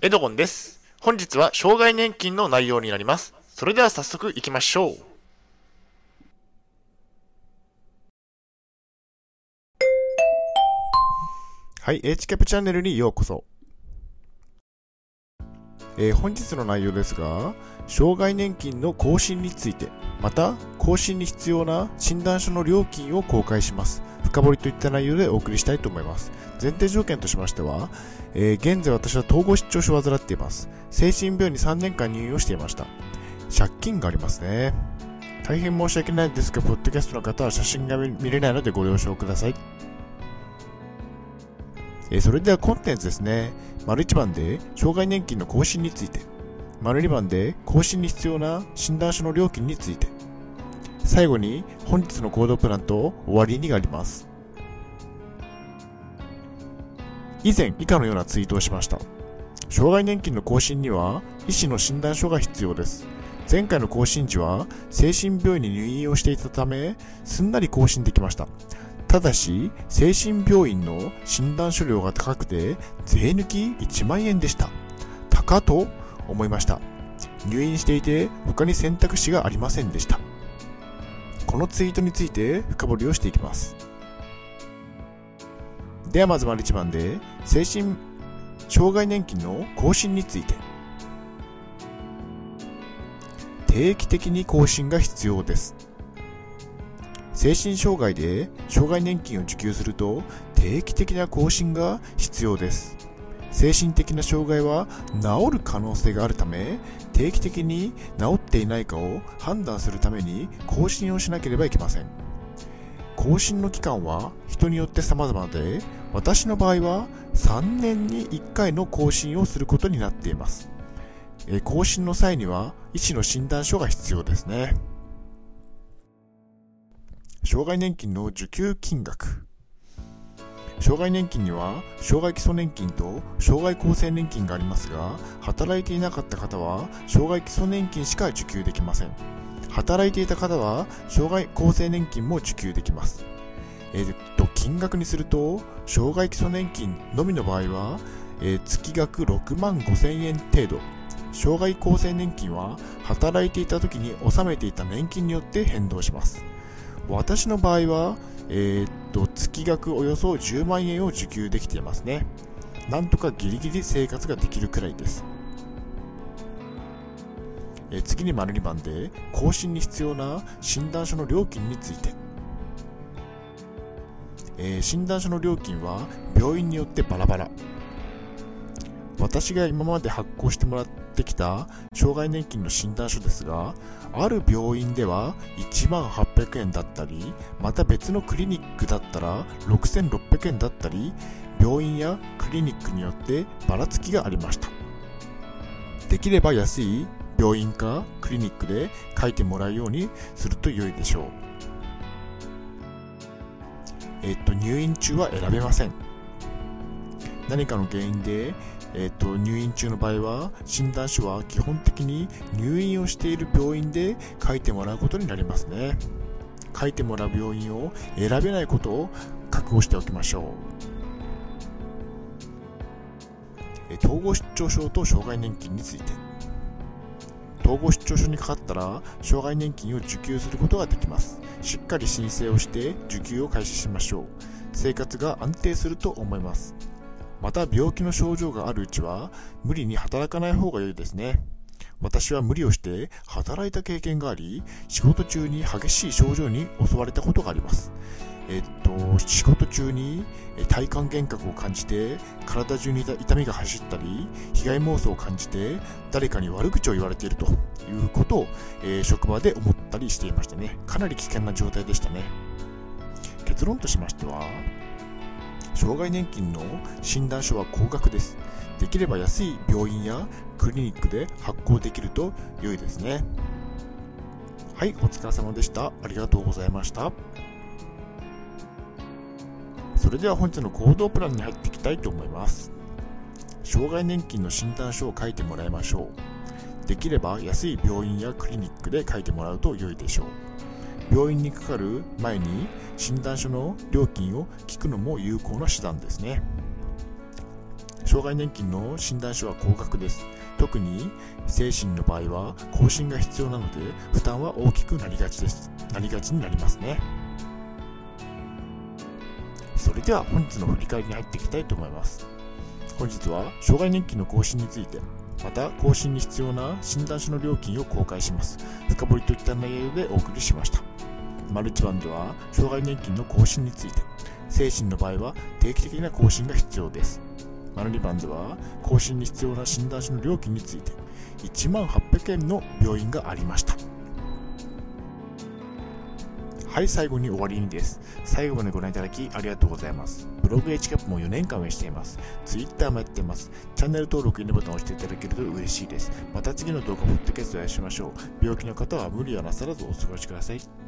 エドゴンです。本日は障害年金の内容になります。それでは早速行きましょう。はい、H キャプチャンネルにようこそ。えー本日の内容ですが、障害年金の更新について、また、更新に必要な診断書の料金を公開します。深掘りといった内容でお送りしたいと思います。前提条件としましては、えー現在私は統合失調症を患っています。精神病院に3年間入院をしていました。借金がありますね。大変申し訳ないですが、ポッドキャストの方は写真が見れないのでご了承ください。えそれではコンテンツですね。丸1番で障害年金の更新について。丸2番で更新に必要な診断書の料金について。最後に本日の行動プランと終わりにがあります。以前以下のようなツイートをしました。障害年金の更新には医師の診断書が必要です。前回の更新時は精神病院に入院をしていたためすんなり更新できました。ただし、精神病院の診断書料が高くて、税抜き1万円でした。高と思いました。入院していて、他に選択肢がありませんでした。このツイートについて深掘りをしていきます。ではまず丸1番で、精神障害年金の更新について。定期的に更新が必要です。精神障害で障害年金を受給すると定期的な更新が必要です。精神的な障害は治る可能性があるため定期的に治っていないかを判断するために更新をしなければいけません。更新の期間は人によって様々で私の場合は3年に1回の更新をすることになっています。更新の際には医師の診断書が必要ですね。障害年金の受給金額。障害年金には障害基礎年金と障害厚生年金がありますが働いていなかった方は障害基礎年金しか受給できません。働いていた方は障害厚生年金も受給できます。えっと金額にすると障害基礎年金のみの場合は、えー月額6万5千円程度。障害厚生年金は働いていた時に納めていた年金によって変動します。私の場合は、えーっと、月額およそ10万円を受給できていますね。なんとかギリギリ生活ができるくらいです。え次に丸2番で、更新に必要な診断書の料金について。えー診断書の料金は病院によってバラバラ。私が今まで発行してもらってきた障害年金の診断書ですが、ある病院では1万800円だったり、また別のクリニックだったら6600円だったり、病院やクリニックによってばらつきがありました。できれば安い病院かクリニックで書いてもらうようにすると良いでしょう。えっと、入院中は選べません。何かの原因でえー、と入院中の場合は診断書は基本的に入院をしている病院で書いてもらうことになりますね。書いてもらう病院を選べないことを覚悟しておきましょう。統合失調症と障害年金について。統合失調症にかかったら障害年金を受給することができます。しっかり申請をして受給を開始しましょう。生活が安定すると思います。また病気の症状があるうちは無理に働かない方が良いですね。私は無理をして働いた経験があり、仕事中に激しい症状に襲われたことがあります。えっと、仕事中に体幹幻覚を感じて、体中に痛痛みが走ったり、被害妄想を感じて、誰かに悪口を言われているということを、えー職場で思ったりしていましたね。かなり危険な状態でしたね。結論としましては、障害年金の診断書は高額です。できれば安い病院やクリニックで発行できると良いですね。はい、お疲れ様でした。ありがとうございました。それでは本日の行動プランに入っていきたいと思います。障害年金の診断書を書いてもらいましょう。できれば安い病院やクリニックで書いてもらうと良いでしょう。病院にかかる前に診断書の料金を聞くのも有効な手段ですね障害年金の診断書は高額です。特に精神の場合は更新が必要なので負担は大きくなりがちですなりがちになりますね。それでは本日の振り返りに入っていきたいと思います。本日は障害年金の更新について、また更新に必要な診断書の料金を公開します。深掘りといった内容でお送りしました。マルチ番では障害年金の更新について、精神の場合は定期的な更新が必要です。マル2番では更新に必要な診断書の料金について。1万800円の病院がありました。はい最後に終わりにです。最後までご覧いただきありがとうございます。ブログ h キャップも4年間運営しています。Twitter もやってます。チャンネル登録いいねボタンを押していただけると嬉しいです。また次の動画ポッドキャストでお会いしましょう。病気の方は無理はなさらずお過ごしください。